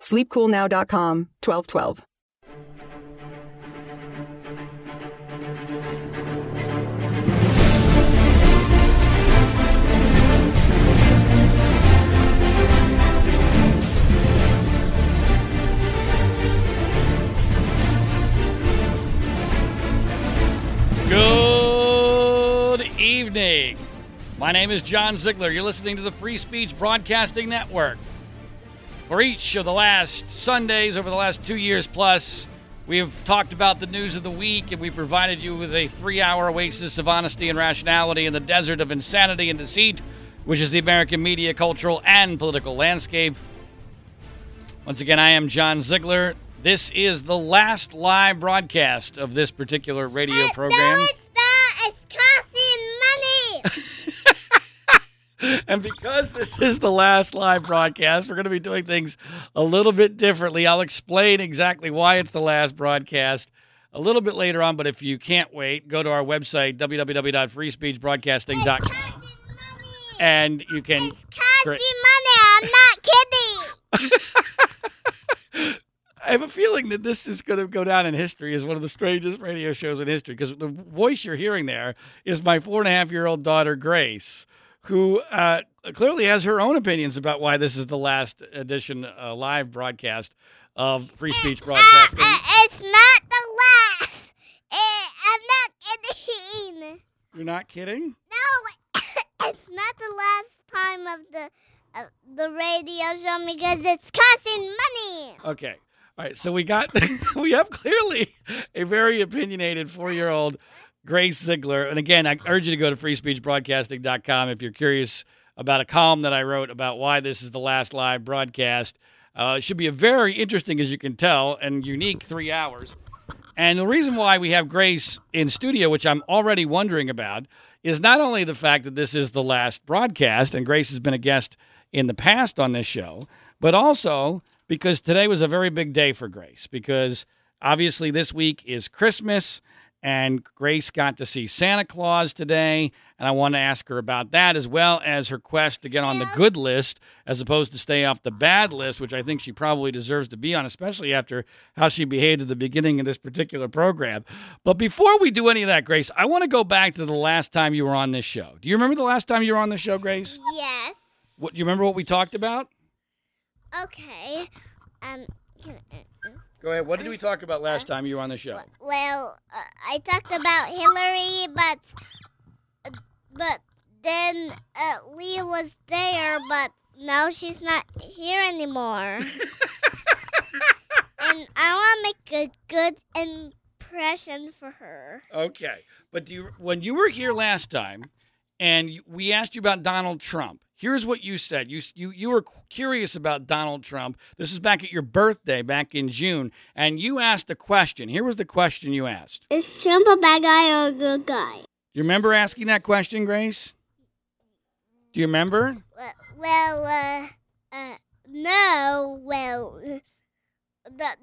Sleepcoolnow.com 1212. Good evening. My name is John Ziegler. You're listening to the Free Speech Broadcasting Network. For each of the last Sundays over the last two years plus, we have talked about the news of the week and we provided you with a three hour oasis of honesty and rationality in the desert of insanity and deceit, which is the American media, cultural, and political landscape. Once again, I am John Ziegler. This is the last live broadcast of this particular radio program. No, it's not. It's costing money. and because this is the last live broadcast, we're going to be doing things a little bit differently. I'll explain exactly why it's the last broadcast a little bit later on, but if you can't wait, go to our website, www.freespeechbroadcasting.com, and you can. It's costing money. I'm not kidding. I have a feeling that this is going to go down in history as one of the strangest radio shows in history because the voice you're hearing there is my four and a half year old daughter, Grace, who uh, clearly has her own opinions about why this is the last edition uh, live broadcast of Free Speech Broadcasting. Uh, uh, it's not the last. Uh, I'm not kidding. You're not kidding? No, it's not the last time of the uh, the radio show because it's costing money. Okay. All right. So we got, we have clearly a very opinionated four year old Grace Ziegler. And again, I urge you to go to freespeechbroadcasting.com if you're curious about a column that I wrote about why this is the last live broadcast. Uh, it should be a very interesting, as you can tell, and unique three hours. And the reason why we have Grace in studio, which I'm already wondering about, is not only the fact that this is the last broadcast, and Grace has been a guest in the past on this show, but also because today was a very big day for Grace, because obviously this week is Christmas. And Grace got to see Santa Claus today, and I want to ask her about that as well as her quest to get on the good list as opposed to stay off the bad list, which I think she probably deserves to be on, especially after how she behaved at the beginning of this particular program. But before we do any of that, Grace, I want to go back to the last time you were on this show. Do you remember the last time you were on this show, Grace? Yes. What, do you remember what we talked about? Okay. Um. Uh, uh, Go ahead. What did we talk about last time you were on the show? Well, uh, I talked about Hillary, but uh, but then uh, Lee was there, but now she's not here anymore. and I want to make a good impression for her. Okay, but do you, when you were here last time, and we asked you about Donald Trump, here's what you said. You you you were curious about Donald Trump. This is back at your birthday, back in June, and you asked a question. Here was the question you asked. Is Trump a bad guy or a good guy? Do you remember asking that question, Grace? Do you remember? Well, well uh, uh, no, well, th-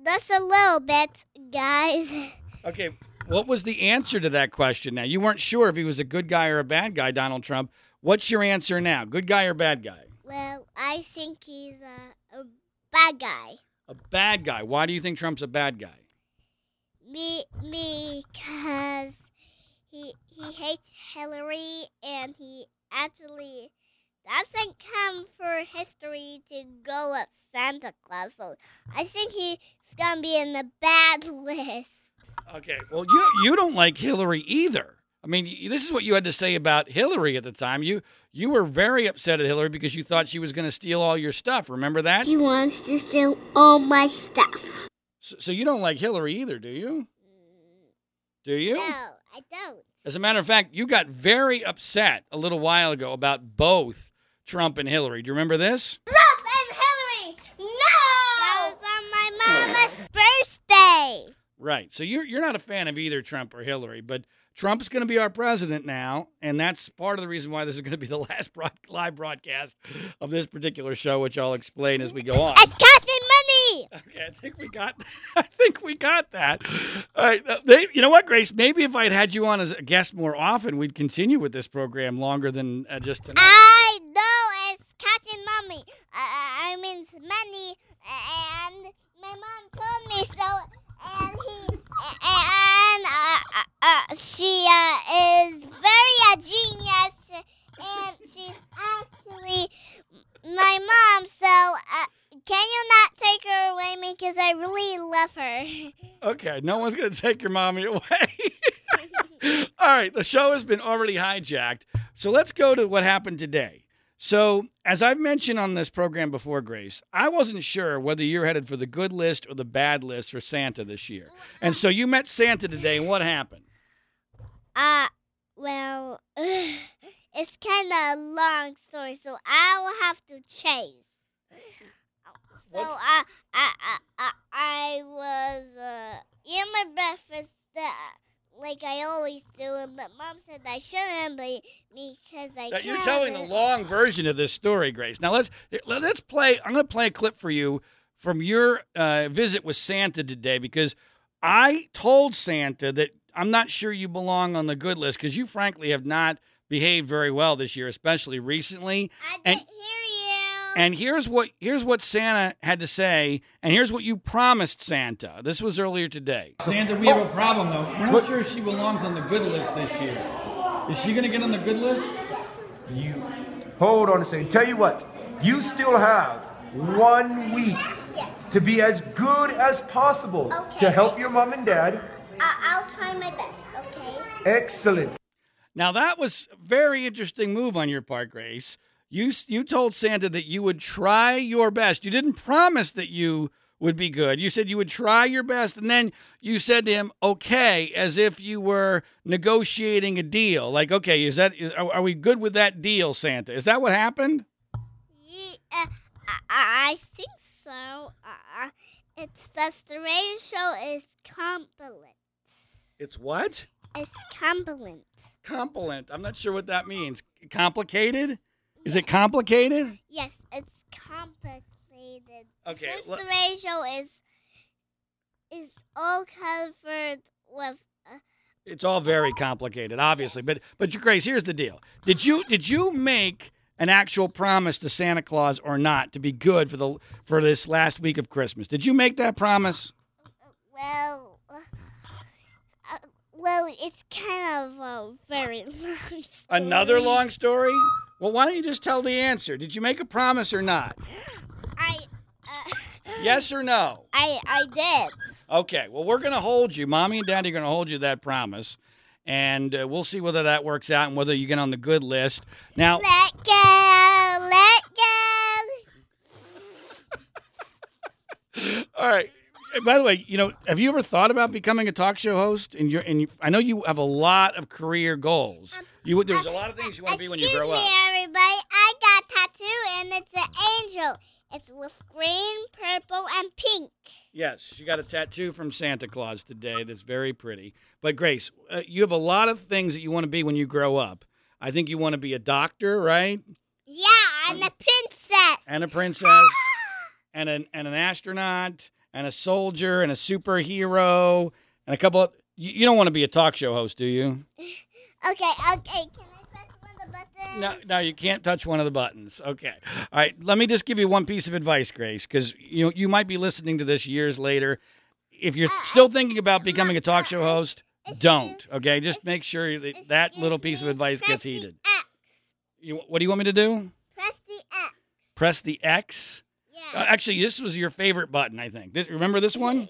that's a little bit, guys. Okay, what was the answer to that question? Now you weren't sure if he was a good guy or a bad guy, Donald Trump. What's your answer now? Good guy or bad guy? Well, I think he's a, a bad guy. A bad guy. Why do you think Trump's a bad guy? Me, me, cause he he hates Hillary and he actually doesn't come for history to go up Santa Claus, so I think he's gonna be in the bad list. Okay. Well, you you don't like Hillary either. I mean, this is what you had to say about Hillary at the time. You you were very upset at Hillary because you thought she was going to steal all your stuff. Remember that? He wants to steal all my stuff. So, so you don't like Hillary either, do you? Do you? No, I don't. As a matter of fact, you got very upset a little while ago about both Trump and Hillary. Do you remember this? Trump and Hillary, no! That was on my mama's birthday. Right. So you're you're not a fan of either Trump or Hillary, but Trump's going to be our president now, and that's part of the reason why this is going to be the last broad, live broadcast of this particular show, which I'll explain as we go on. It's costing money. Okay, I think we got. I think we got that. All right, uh, may- you know what, Grace? Maybe if I'd had you on as a guest more often, we'd continue with this program longer than uh, just tonight. I know it's costing money. Uh, I mean money, and my mom told me so. And he and uh, uh, uh, she uh, is very a genius, and she's actually my mom. So uh, can you not take her away, me? Because I really love Okay, no one's going to take your mommy away. All right, the show has been already hijacked. So let's go to what happened today. So, as I've mentioned on this program before, Grace, I wasn't sure whether you're headed for the good list or the bad list for Santa this year. And so you met Santa today, and what happened? Uh, well, it's kind of a long story, so I will have to chase. So I, I, I, I, was uh, eating my breakfast uh, like I always do, but Mom said I shouldn't, but because I Now. You're telling the long version of this story, Grace. Now let's let's play. I'm going to play a clip for you from your uh, visit with Santa today because I told Santa that I'm not sure you belong on the good list because you frankly have not behaved very well this year, especially recently. I and- didn't hear you. And here's what here's what Santa had to say, and here's what you promised Santa. This was earlier today. Santa, we have a problem though. We're not sure she belongs on the good list this year. Is she going to get on the good list? You hold on a second. Tell you what, you still have one week yes, to be as good as possible Okay. to help your mom and dad. I- I'll try my best. Okay. Excellent. Now that was a very interesting move on your part, Grace. You you told Santa that you would try your best. You didn't promise that you would be good. You said you would try your best, and then you said to him, "Okay," as if you were negotiating a deal. Like, okay, is that is, are, are we good with that deal, Santa? Is that what happened? Yeah, uh, I, I think so. Uh, it's the ratio is compliment. It's what? It's compliment. Compliment. I'm not sure what that means. Complicated? Is it complicated? Yes, it's complicated. Okay, Since le- the ratio is is all covered with. Uh, It's all very complicated, obviously. But but Grace, here's the deal. Did you did you make an actual promise to Santa Claus or not to be good for the for this last week of Christmas? Did you make that promise? well, uh, uh, well, it's kind of a very long story. Another long story? Well, why don't you just tell the answer? Did you make a promise or not? I. Uh, Yes or no? I I did. Okay. Well, we're going to hold you. Mommy and Daddy are going to hold you that promise. And uh, we'll see whether that works out and whether you get on the good list. Now, Let go. Let go. All right. And By the way, you know, have you ever thought about becoming a talk show host? And you're, and you, I know you have a lot of career goals. You would, there's a lot of things you want to be when you grow Excuse up. me, everybody. I got a tattoo, and it's an angel. It's with green, purple, and pink. Yes, you got a tattoo from Santa Claus today. That's very pretty. But Grace, uh, you have a lot of things that you want to be when you grow up. I think you want to be a doctor, right? Yeah, I'm the princess. And a princess, and an and an astronaut, and a soldier, and a superhero, and a couple. Of, you, you don't want to be a talk show host, do you? Okay, okay. Can I press one of the buttons? No, no, you can't touch one of the buttons. Okay. All right. Let me just give you one piece of advice, Grace, because you you might be listening to this years later. If you're Uh, still thinking about becoming a talk show host, don't. Okay. Just make sure that that little piece of advice gets heeded. You, what do you want me to do? Press the X. Press the X. Uh, actually, this was your favorite button, I think. This, remember this one?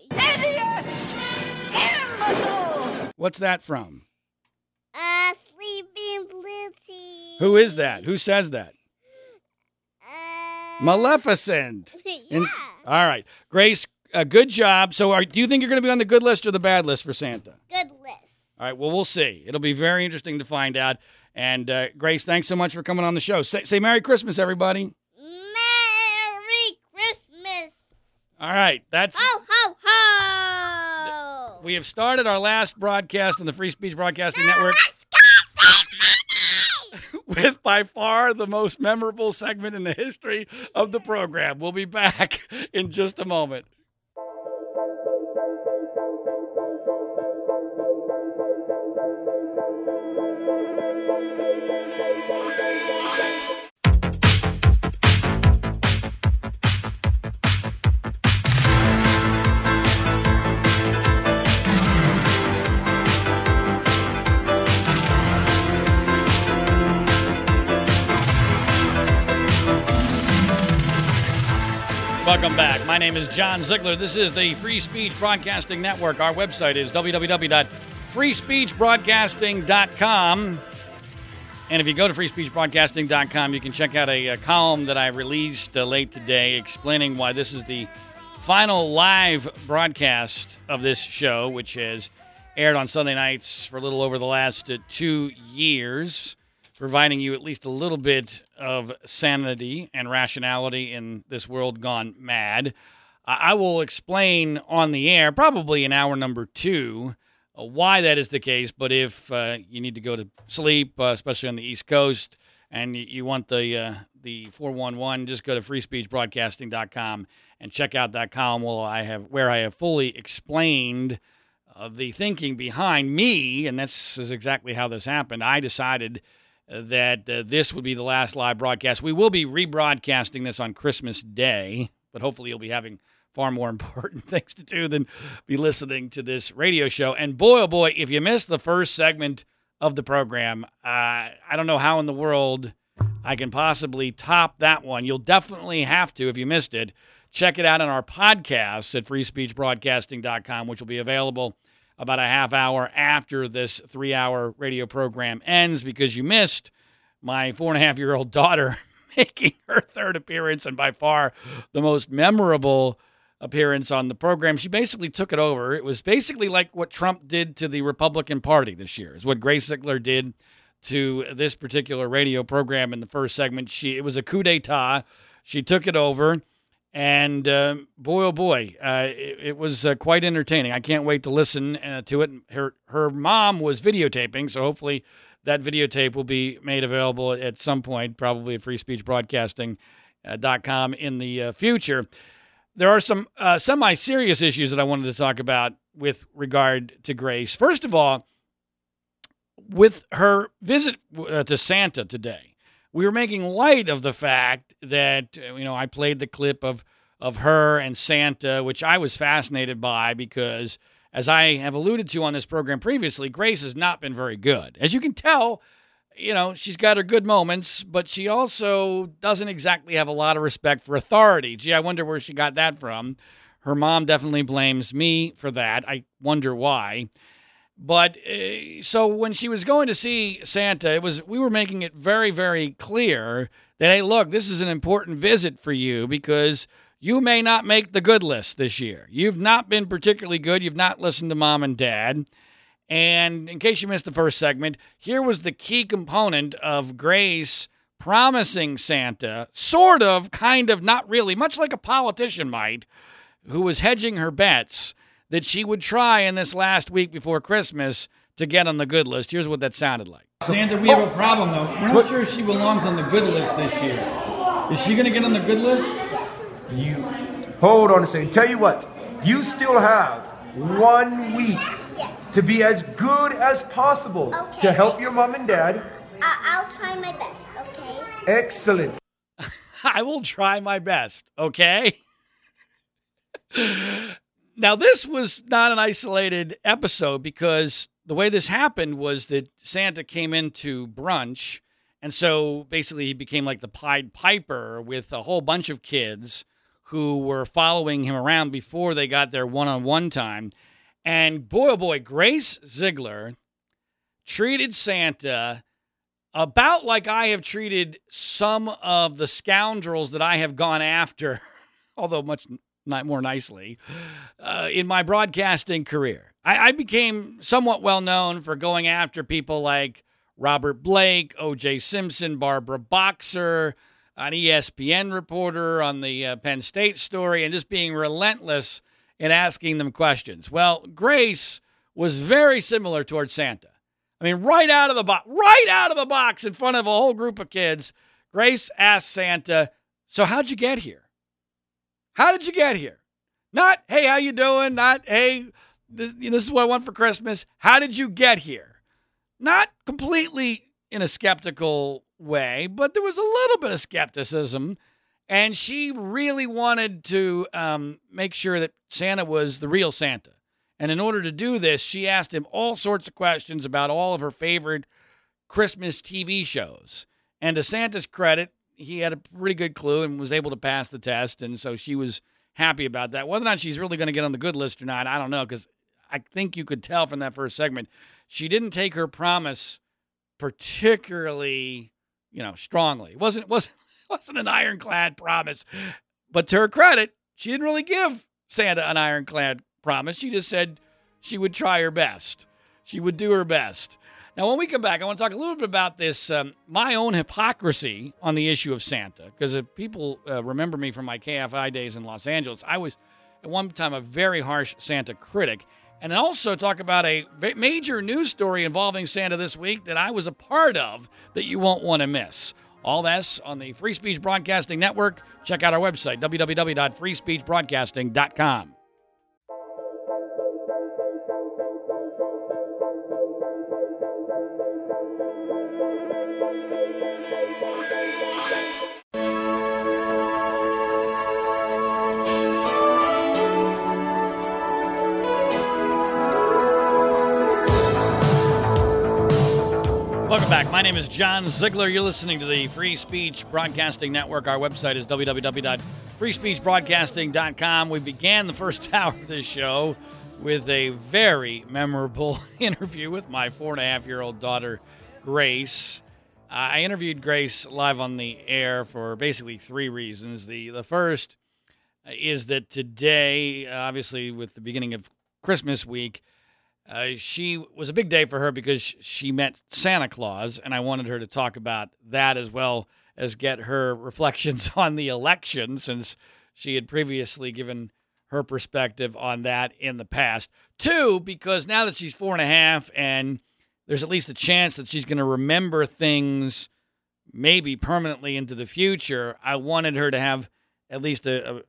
What's that from? Uh, Sleeping Beauty. Who is that? Who says that? Uh, Maleficent. yeah. In- All right, Grace. Uh, good job. So, are, do you think you're going to be on the good list or the bad list for Santa? Good list. All right. Well, we'll see. It'll be very interesting to find out. And uh, Grace, thanks so much for coming on the show. Say, say Merry Christmas, everybody. Merry Christmas. All right. That's Ho, ho, ho. we have started our last broadcast on the Free Speech Broadcasting Network with by far the most memorable segment in the history of the program. We'll be back in just a moment. Name is John Ziegler. This is the Free Speech Broadcasting Network. Our website is www.freespeechbroadcasting.com. And if you go to freespeechbroadcasting.com, you can check out a, a column that I released uh, late today explaining why this is the final live broadcast of this show, which has aired on Sunday nights for a little over the last uh, two years, providing you at least a little bit of sanity and rationality in this world gone mad. I will explain on the air, probably in hour number two, uh, why that is the case. But if uh, you need to go to sleep, uh, especially on the East Coast, and you, want the uh, the 411, just go to freespeechbroadcasting.com and check out that column where I have where I have fully explained uh, the thinking behind me, and this is exactly how this happened. I decided that this would be the last live broadcast. We will be rebroadcasting this on Christmas Day, but hopefully you'll be having far more important things to do than be listening to this radio show. And boy, oh boy, if you missed the first segment of the program, uh, I don't know how in the world I can possibly top that one. You'll definitely have to if you missed it. Check it out on our podcast at freespeechbroadcasting.com, which will be available about a half hour after this three hour radio program ends because you missed my four and a half year old daughter making her third appearance and by far the most memorable appearance on the program. She basically took it over. It was basically like what Trump did to the Republican Party this year, is what Grace Ziegler did to this particular radio program in the first segment. She it was a coup d'état. She took it over. And uh, boy, oh boy, uh, it, it was uh, quite entertaining. I can't wait to listen uh, to it. Her her mom was videotaping, so hopefully that videotape will be made available at some point, probably at freespeechbroadcasting.com in the uh, future. There are some uh, semi serious issues that I wanted to talk about with regard to Grace. First of all, with her visit uh, to Santa today, we were making light of the fact that uh, you know I played the clip of of her and Santa, which I was fascinated by because, as I have alluded to on this program previously, Grace has not been very good. As you can tell, you know she's got her good moments, but she also doesn't exactly have a lot of respect for authority. Gee, I wonder where she got that from. Her mom definitely blames me for that. I wonder why. But uh, so when she was going to see Santa, it was we were making it very, very clear that hey, look, this is an important visit for you because you may not make the good list this year. You've not been particularly good. You've not listened to mom and dad. And in case you missed the first segment, here was the key component of Grace promising Santa, sort of, kind of, not really, much like a politician might, who was hedging her bets that she would try in this last week before Christmas to get on the good list. Here's what that sounded like. Santa, we have a problem though. We're not sure if she belongs on the good list this year. Is she going to get on the good list? You hold on a second. Tell you what, you still have one week Yes. to be as good as possible Okay. to help your mom and dad. I- I'll try my best, okay? Excellent. I will try my best, okay? now, this was not an isolated episode because the way this happened was that Santa came into brunch And so basically, he became like the Pied Piper with a whole bunch of kids who were following him around before they got their one on one time. And boy, oh boy, Grace Ziegler treated Santa about like I have treated some of the scoundrels that I have gone after, although much not more nicely, uh, in my broadcasting career. I, I became somewhat well known for going after people like Robert Blake, O.J. Simpson, Barbara Boxer, an ESPN reporter on the uh, Penn State story, and just being relentless in asking them questions. Well, Grace was very similar towards Santa. I mean, right out of the box, right out of the box in front of a whole group of kids, Grace asked Santa, "So how'd you get here? How did you get here? Not, hey, how you doing? Not, hey, this, this is what I want for Christmas. How did you get here? Not completely in a skeptical way, but there was a little bit of skepticism. And she really wanted to um, make sure that Santa was the real Santa. And in order to do this, she asked him all sorts of questions about all of her favorite Christmas TV shows. And to Santa's credit, he had a pretty good clue and was able to pass the test. And so she was happy about that. Whether or not she's really going to get on the good list or not, I don't know, because I think you could tell from that first segment, she didn't take her promise particularly, you know, strongly. It wasn't wasn't wasn't an ironclad promise. But to her credit, she didn't really give Santa an ironclad promise. She just said she would try her best. She would do her best. Now, when we come back, I want to talk a little bit about this um, my own hypocrisy on the issue of Santa. Because if people uh, remember me from my KFI days in Los Angeles, I was at one time a very harsh Santa critic. And also talk about a major news story involving Santa this week that I was a part of that you won't want to miss. All this on the Free Speech Broadcasting Network. Check out our website, www.freespeechbroadcasting.com. My name is John Ziegler. You're listening to the Free Speech Broadcasting Network. Our website is www.freespeechbroadcasting.com. We began the first hour of this show with a very memorable interview with my four and a half year old daughter, Grace. Uh, I interviewed Grace live on the air for basically three reasons. The, the first is that today, obviously, with the beginning of Christmas week, uh, she was a big day for her because she met Santa Claus, and I wanted her to talk about that as well as get her reflections on the election, since she had previously given her perspective on that in the past. Two, because now that she's four and a half, and there's at least a chance that she's going to remember things maybe permanently into the future, I wanted her to have at least a, a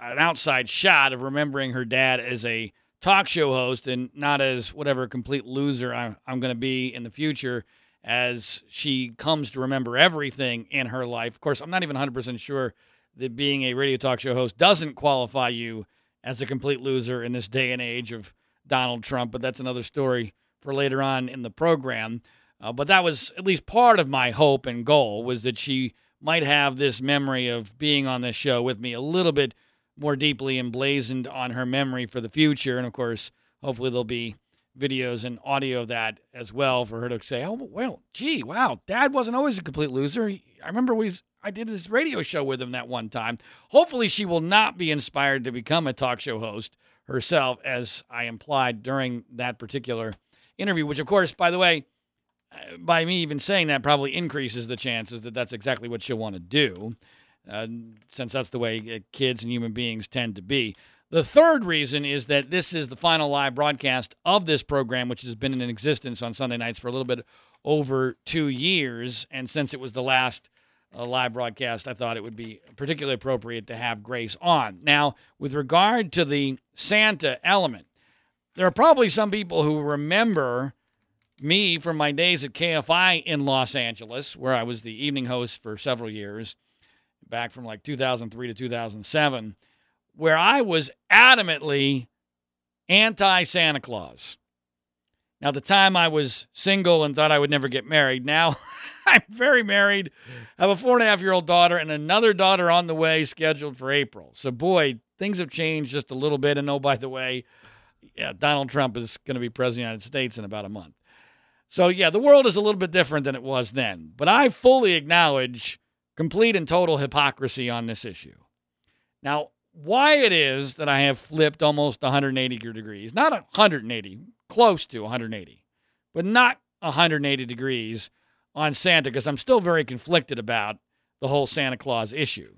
an outside shot of remembering her dad as a talk show host and not as whatever complete loser I'm, I'm going to be in the future as she comes to remember everything in her life. Of course, I'm not even 100% sure that being a radio talk show host doesn't qualify you as a complete loser in this day and age of Donald Trump, but that's another story for later on in the program. Uh, but that was at least part of my hope and goal was that she might have this memory of being on this show with me a little bit – more deeply emblazoned on her memory for the future. And of course, hopefully there'll be videos and audio of that as well for her to say, "Oh, well, gee, wow, Dad wasn't always a complete loser. I remember we I did this radio show with him that one time." Hopefully, she will not be inspired to become a talk show host herself, as I implied during that particular interview. Which, of course, by the way, uh, by me even saying that, probably increases the chances that that's exactly what she'll want to do uh, since that's the way uh, kids and human beings tend to be. The third reason is that this is the final live broadcast of this program, which has been in existence on Sunday nights for a little bit over two years. And since it was the last uh, live broadcast, I thought it would be particularly appropriate to have Grace on. Now, with regard to the Santa element, there are probably some people who remember me from my days at KFI in Los Angeles, where I was the evening host for several years back from like 2003 to 2007, where I was adamantly anti Santa Claus. Now, the time I was single and thought I would never get married. Now I'm very married. I have a four and a half year old daughter and another daughter on the way scheduled for April. So, boy, things have changed just a little bit. And oh, by the way, yeah, Donald Trump is going to be president of the United States in about a month. So, yeah, the world is a little bit different than it was then. But I fully acknowledge complete and total hypocrisy on this issue. Now, why it is that I have flipped almost 180 degrees, not 180, close to 180, but not 180 degrees on Santa, because I'm still very conflicted about the whole Santa Claus issue.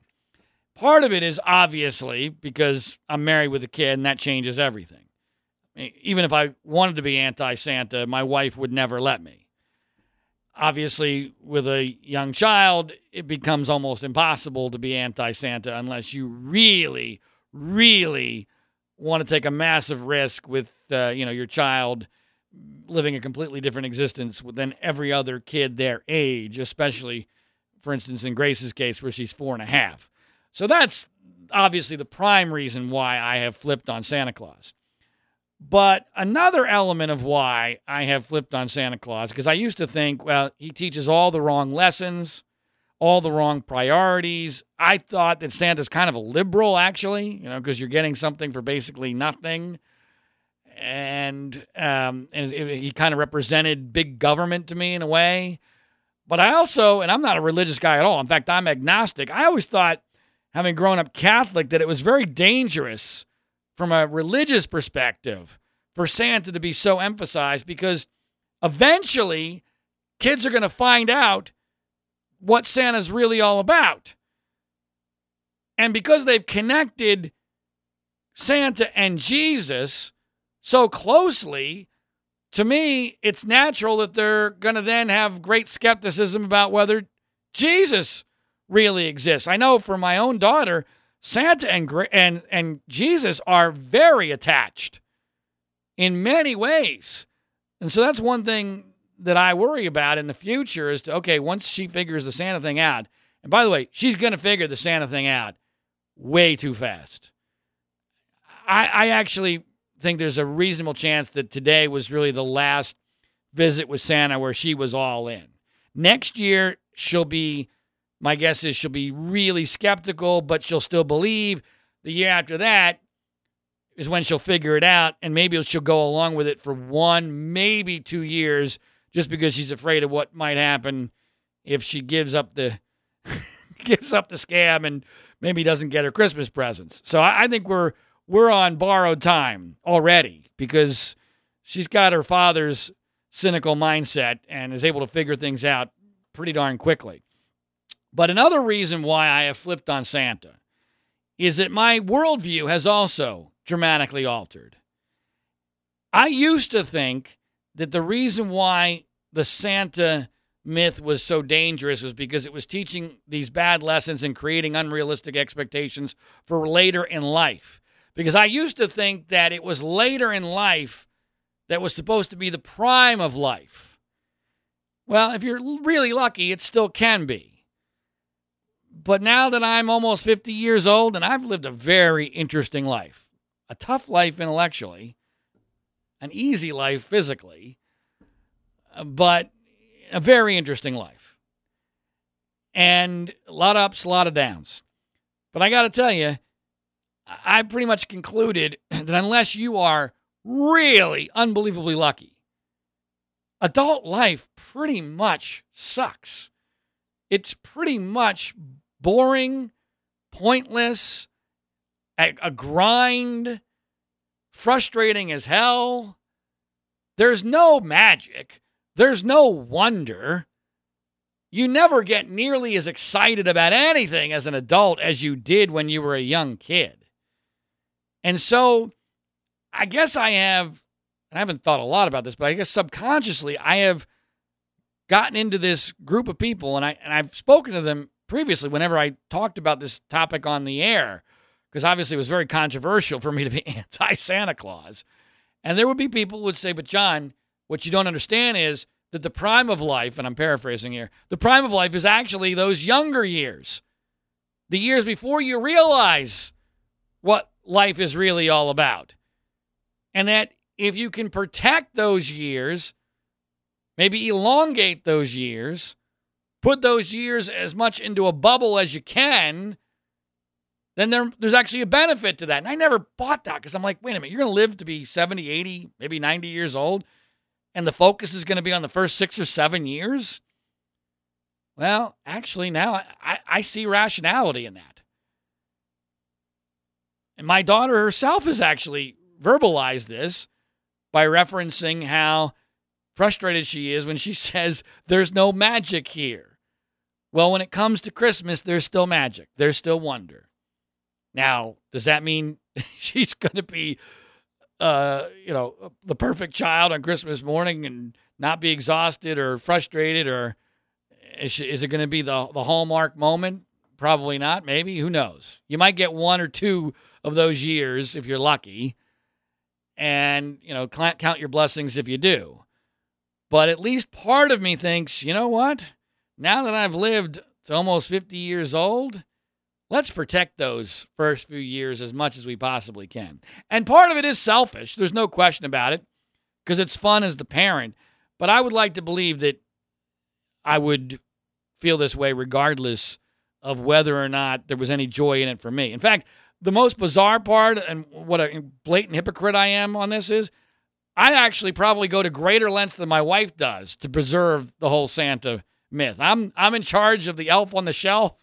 Part of it is obviously because I'm married with a kid, and that changes everything. Even if I wanted to be anti Santa, my wife would never let me. Obviously, with a young child, it becomes almost impossible to be anti Santa unless you really, really want to take a massive risk with uh, you know your child living a completely different existence than every other kid their age, especially, for instance, in Grace's case, where she's four and a half. So that's obviously the prime reason why I have flipped on Santa Claus. But another element of why I have flipped on Santa Claus, because I used to think, well, he teaches all the wrong lessons, all the wrong priorities. I thought that Santa's kind of a liberal, actually, you know, because you're getting something for basically nothing. And um, and it, he kind of represented big government to me in a way. But I also, and I'm not a religious guy at all. In fact, I'm agnostic. I always thought, having grown up Catholic, that it was very dangerous from a religious perspective for Santa to be so emphasized because eventually kids are going to find out what Santa's really all about. And because they've connected Santa and Jesus so closely, to me, it's natural that they're going to then have great skepticism about whether Jesus really exists. I know for my own daughter, Santa and and and Jesus are very attached in many ways. And so that's one thing that I worry about in the future is to okay, once she figures the Santa thing out. And by the way, she's going to figure the Santa thing out way too fast. I I actually think there's a reasonable chance that today was really the last visit with Santa where she was all in. Next year she'll be my guess is she'll be really skeptical, but she'll still believe. The year after that is when she'll figure it out, and maybe she'll go along with it for one, maybe two years, just because she's afraid of what might happen if she gives up the gives up the scam and maybe doesn't get her Christmas presents. So I, I think we're we're on borrowed time already because she's got her father's cynical mindset and is able to figure things out pretty darn quickly. But another reason why I have flipped on Santa is that my worldview has also dramatically altered. I used to think that the reason why the Santa myth was so dangerous was because it was teaching these bad lessons and creating unrealistic expectations for later in life. Because I used to think that it was later in life that was supposed to be the prime of life. Well, if you're really lucky, it still can be. But now that I'm almost 50 years old and I've lived a very interesting life, a tough life intellectually, an easy life physically, uh, but a very interesting life. And a lot of ups, a lot of downs. But I got to tell you, I pretty much concluded that unless you are really unbelievably lucky, adult life pretty much sucks. It's pretty much boring, pointless, a, a grind, frustrating as hell. There's no magic. There's no wonder. You never get nearly as excited about anything as an adult as you did when you were a young kid. And so I guess I have, and I haven't thought a lot about this, but I guess subconsciously I have gotten into this group of people and I and I've spoken to them previously whenever I talked about this topic on the air, because obviously it was very controversial for me to be anti Santa Claus. And there would be people who would say, but John, what you don't understand is that the prime of life, and I'm paraphrasing here, the prime of life is actually those younger years, the years before you realize what life is really all about. And that if you can protect those years, maybe elongate those years, put those years as much into a bubble as you can, then there, there's actually a benefit to that. And I never bought that because I'm like, wait a minute, you're going to live to be 70, 80, maybe 90 years old, and the focus is going to be on the first six or seven years? Well, actually, now I, I, I see rationality in that. And my daughter herself has actually verbalized this by referencing how frustrated she is when she says there's no magic here. Well, when it comes to Christmas, there's still magic, there's still wonder. Now, does that mean she's going to be, uh, you know, the perfect child on Christmas morning and not be exhausted or frustrated, or is, she, is it going to be the the hallmark moment? Probably not. Maybe who knows? You might get one or two of those years if you're lucky, and you know, count your blessings if you do. But at least part of me thinks, you know what? Now that I've lived to almost 50 years old, let's protect those first few years as much as we possibly can. And part of it is selfish. There's no question about it because it's fun as the parent. But I would like to believe that I would feel this way regardless of whether or not there was any joy in it for me. In fact, the most bizarre part and what a blatant hypocrite I am on this is I actually probably go to greater lengths than my wife does to preserve the whole Santa myth. I'm I'm in charge of the elf on the shelf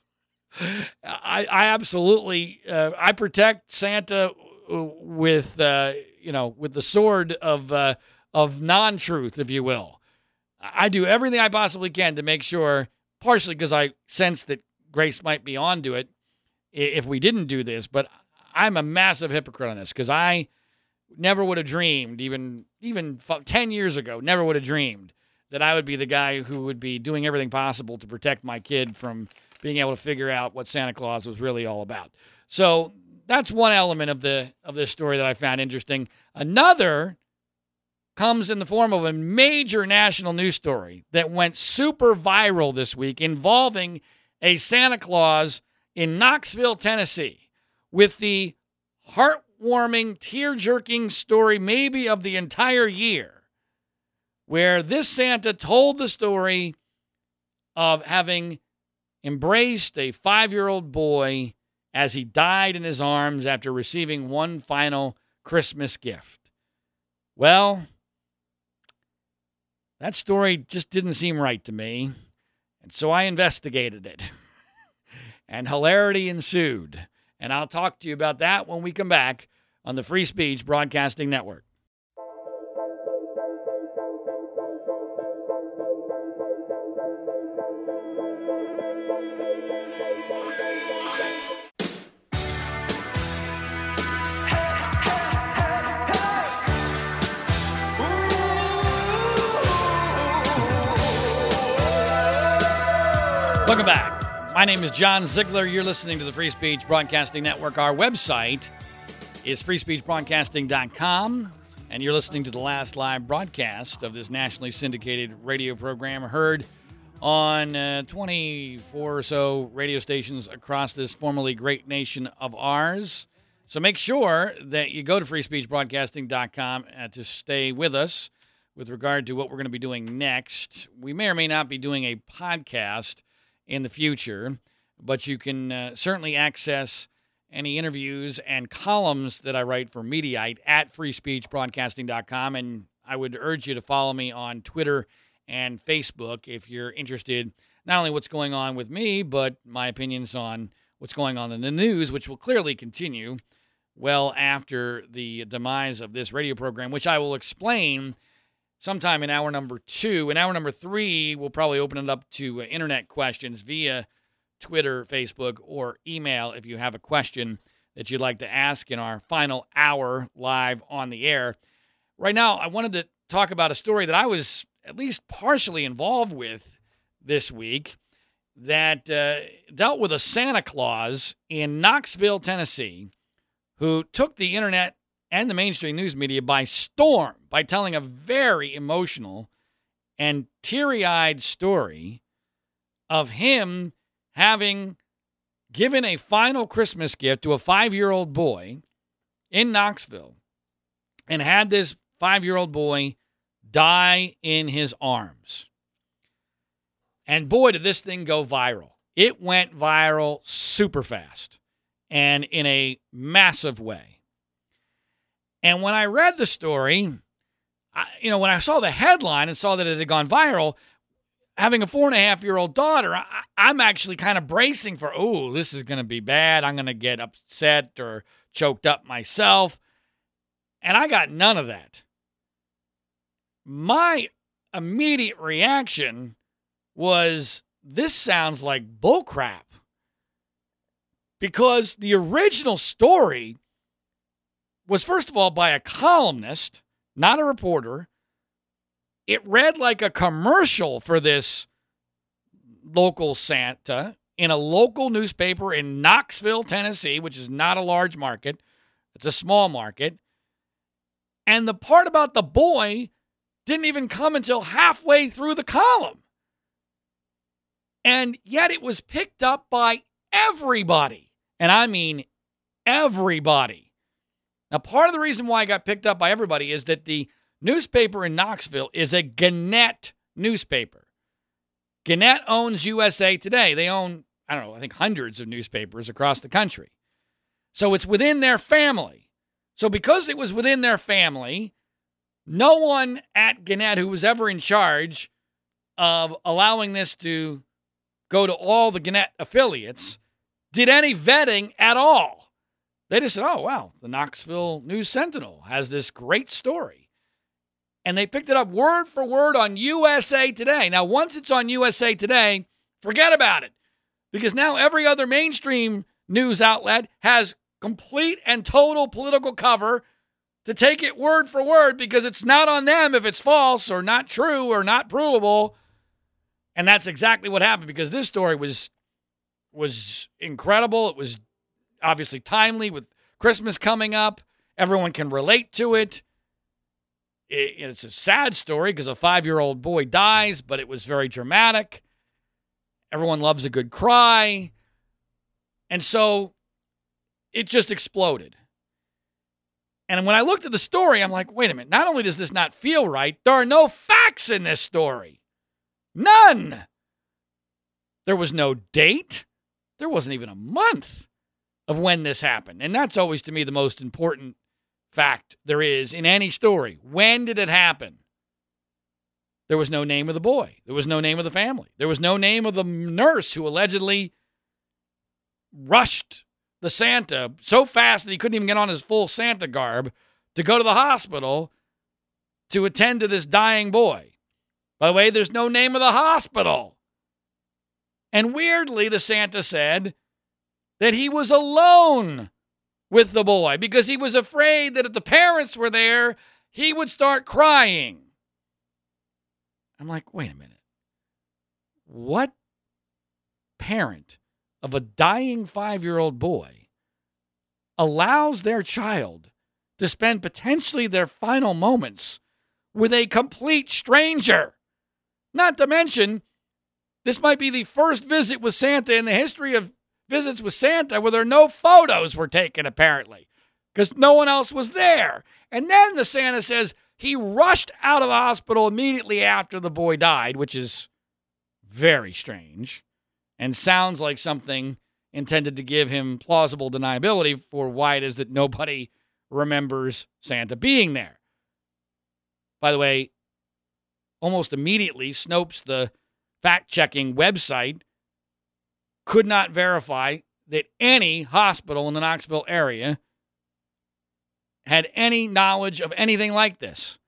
I, I absolutely uh, I protect Santa with uh, you know with the sword of uh, of non-truth, if you will. I do everything I possibly can to make sure, partially because I sense that Grace might be onto it if we didn't do this, but I'm a massive hypocrite on this because I never would have dreamed, even even ten years ago, never would have dreamed that I would be the guy who would be doing everything possible to protect my kid from being able to figure out what Santa Claus was really all about. So that's one element of the of this story that I found interesting. Another comes in the form of a major national news story that went super viral this week involving a Santa Claus in Knoxville, Tennessee, with the heartwarming, tear jerking story, maybe of the entire year, where this Santa told the story of having embraced a five year old boy as he died in his arms after receiving one final Christmas gift. Well, that story just didn't seem right to me, and so I investigated it. and hilarity ensued. And I'll talk to you about that when we come back on the Free Speech Broadcasting Network. My name is John Ziegler. You're listening to the Free Speech Broadcasting Network. Our website is freespeechbroadcasting.com, and you're listening to the last live broadcast of this nationally syndicated radio program heard on uh, 24 or so radio stations across this formerly great nation of ours. So make sure that you go to freespeechbroadcasting.com uh, to stay with us with regard to what we're going to be doing next. We may or may not be doing a podcast in the future, but you can uh, certainly access any interviews and columns that I write for Mediaite at freespeechbroadcasting.com. And I would urge you to follow me on Twitter and Facebook if you're interested not only what's going on with me, but my opinions on what's going on in the news, which will clearly continue well after the demise of this radio program, which I will explain sometime in hour number two. In hour number three, we'll probably open it up to uh, internet questions via Twitter, Facebook, or email if you have a question that you'd like to ask in our final hour live on the air. Right now, I wanted to talk about a story that I was at least partially involved with this week that uh, dealt with a Santa Claus in Knoxville, Tennessee, who took the internet and the mainstream news media by storm by telling a very emotional and teary eyed story of him having given a final Christmas gift to a five year old boy in Knoxville and had this five year old boy die in his arms. And boy, did this thing go viral. It went viral super fast and in a massive way. And when I read the story, I, you know, when I saw the headline and saw that it had gone viral, having a four and a half year old daughter, I, I'm actually kind of bracing for, oh, this is going to be bad. I'm going to get upset or choked up myself. And I got none of that. My immediate reaction was this sounds like bullcrap. Because the original story was, first of all, by a columnist, not a reporter. It read like a commercial for this local Santa in a local newspaper in Knoxville, Tennessee, which is not a large market, it's a small market. And the part about the boy didn't even come until halfway through the column. And yet it was picked up by everybody. And I mean everybody. Now, part of the reason why I got picked up by everybody is that the newspaper in Knoxville is a Gannett newspaper. Gannett owns USA Today. They own, I don't know, I think hundreds of newspapers across the country. So it's within their family. So because it was within their family, no one at Gannett who was ever in charge of allowing this to go to all the Gannett affiliates did any vetting at all. They just said, oh, wow, the Knoxville News Sentinel has this great story. And they picked it up word for word on USA Today. Now, once it's on USA Today, forget about it because now every other mainstream news outlet has complete and total political cover to take it word for word because it's not on them if it's false or not true or not provable. And that's exactly what happened because this story was was incredible. It was obviously timely with Christmas coming up. Everyone can relate to it. it it's a sad story because a five year old boy dies, but it was very dramatic. Everyone loves a good cry. And so it just exploded. And when I looked at the story, I'm like, wait a minute. Not only does this not feel right, there are no facts in this story. None. There was no date. There wasn't even a month of when this happened. And that's always, to me, the most important fact there is in any story. When did it happen? There was no name of the boy. There was no name of the family. There was no name of the nurse who allegedly rushed the Santa so fast that he couldn't even get on his full Santa garb to go to the hospital to attend to this dying boy. By the way, there's no name of the hospital. And weirdly, the Santa said that he was alone with the boy because he was afraid that if the parents were there, he would start crying. I'm like, wait a minute. What parent of a dying five year old boy allows their child to spend potentially their final moments with a complete stranger? Not to mention, this might be the first visit with Santa in the history of visits with Santa where there no photos were taken, apparently, because no one else was there. And then the Santa says he rushed out of the hospital immediately after the boy died, which is very strange and sounds like something intended to give him plausible deniability for why it is that nobody remembers Santa being there. By the way, almost immediately, Snopes, the fact checking website, could not verify that any hospital in the Knoxville area had any knowledge of anything like this.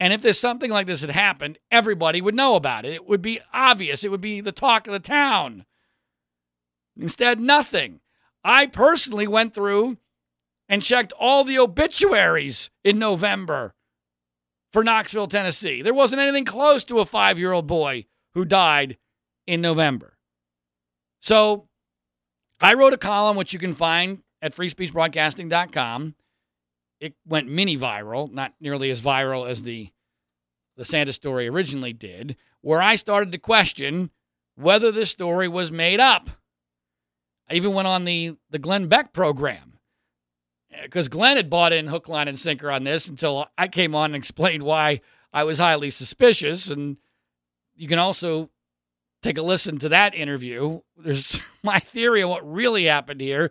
And if there's something like this had happened, everybody would know about it. It would be obvious. It would be the talk of the town. Instead, nothing. I personally went through and checked all the obituaries in November for Knoxville, Tennessee. There wasn't anything close to a five year old boy who died in November. So I wrote a column, which you can find at freespeechbroadcasting.com. It went mini viral, not nearly as viral as the, the Santa story originally did, where I started to question whether this story was made up. I even went on the, the Glenn Beck program eh, because Glenn had bought in hook, line, and sinker on this until I came on and explained why I was highly suspicious. And you can also take a listen to that interview. There's my theory on what really happened here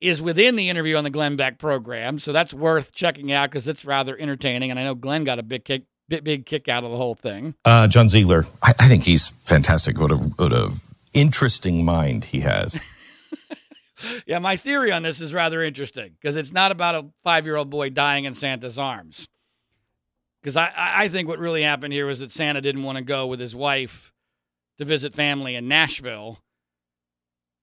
is within the interview on the Glenn Beck program. So that's worth checking out because it's rather entertaining. And I know Glenn got a big kick, big, big kick out of the whole thing. Uh, John Ziegler, I, I think he's fantastic. What a, what a interesting mind he has. yeah, my theory on this is rather interesting because it's not about a five year old boy dying in Santa's arms. Because I, I think what really happened here was that Santa didn't want to go with his wife to visit family in Nashville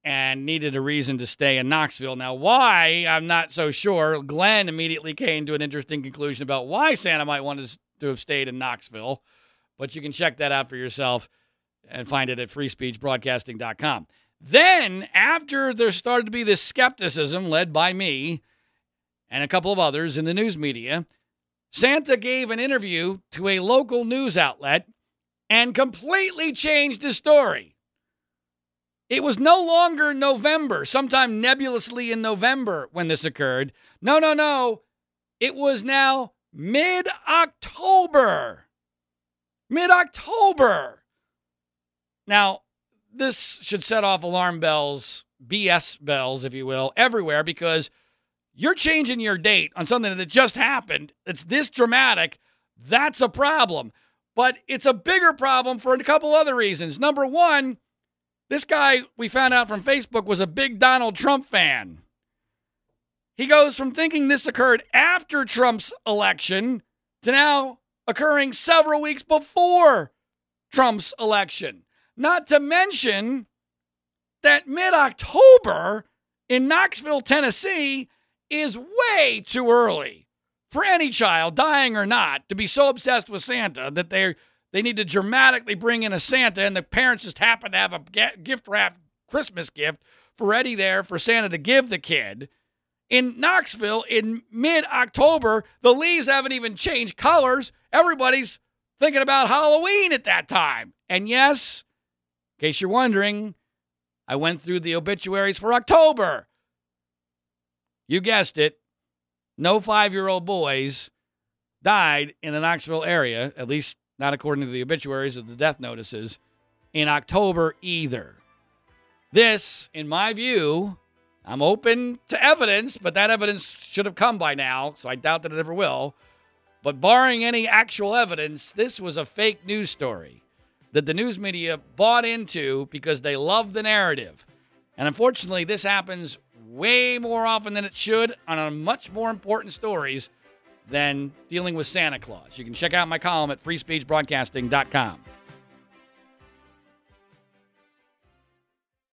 and needed a reason to stay in Knoxville. Now, why? I'm not so sure. Glenn immediately came to an interesting conclusion about why Santa might want to have stayed in Knoxville, but you can check that out for yourself and find it at freespeechbroadcasting.com. Then, after there started to be this skepticism led by me and a couple of others in the news media, Santa gave an interview to a local news outlet and completely changed the story. It was no longer November, sometime nebulously in November when this occurred. No, no, no. It was now mid October. Mid October. Now, this should set off alarm bells, BS bells, if you will, everywhere because you're changing your date on something that just happened. It's this dramatic. That's a problem. But it's a bigger problem for a couple other reasons. Number one, this guy we found out from Facebook was a big Donald Trump fan. He goes from thinking this occurred after Trump's election to now occurring several weeks before Trump's election. Not to mention that mid October in Knoxville, Tennessee is way too early for any child, dying or not, to be so obsessed with Santa that they they need to dramatically bring in a Santa, and the parents just happen to have a gift wrap Christmas gift for ready there for Santa to give the kid. In Knoxville, in mid October, the leaves haven't even changed colors. Everybody's thinking about Halloween at that time. And yes, in case you're wondering, I went through the obituaries for October. You guessed it. No five year old boys died in the Knoxville area, at least not according to the obituaries or the death notices, in October either. This, in my view, I'm open to evidence, but that evidence should have come by now, so I doubt that it ever will. But barring any actual evidence, this was a fake news story that the news media bought into because they love the narrative. And unfortunately, this happens way more often than it should on much more important stories than dealing with Santa Claus. You can check out my column at freespeechbroadcasting.com.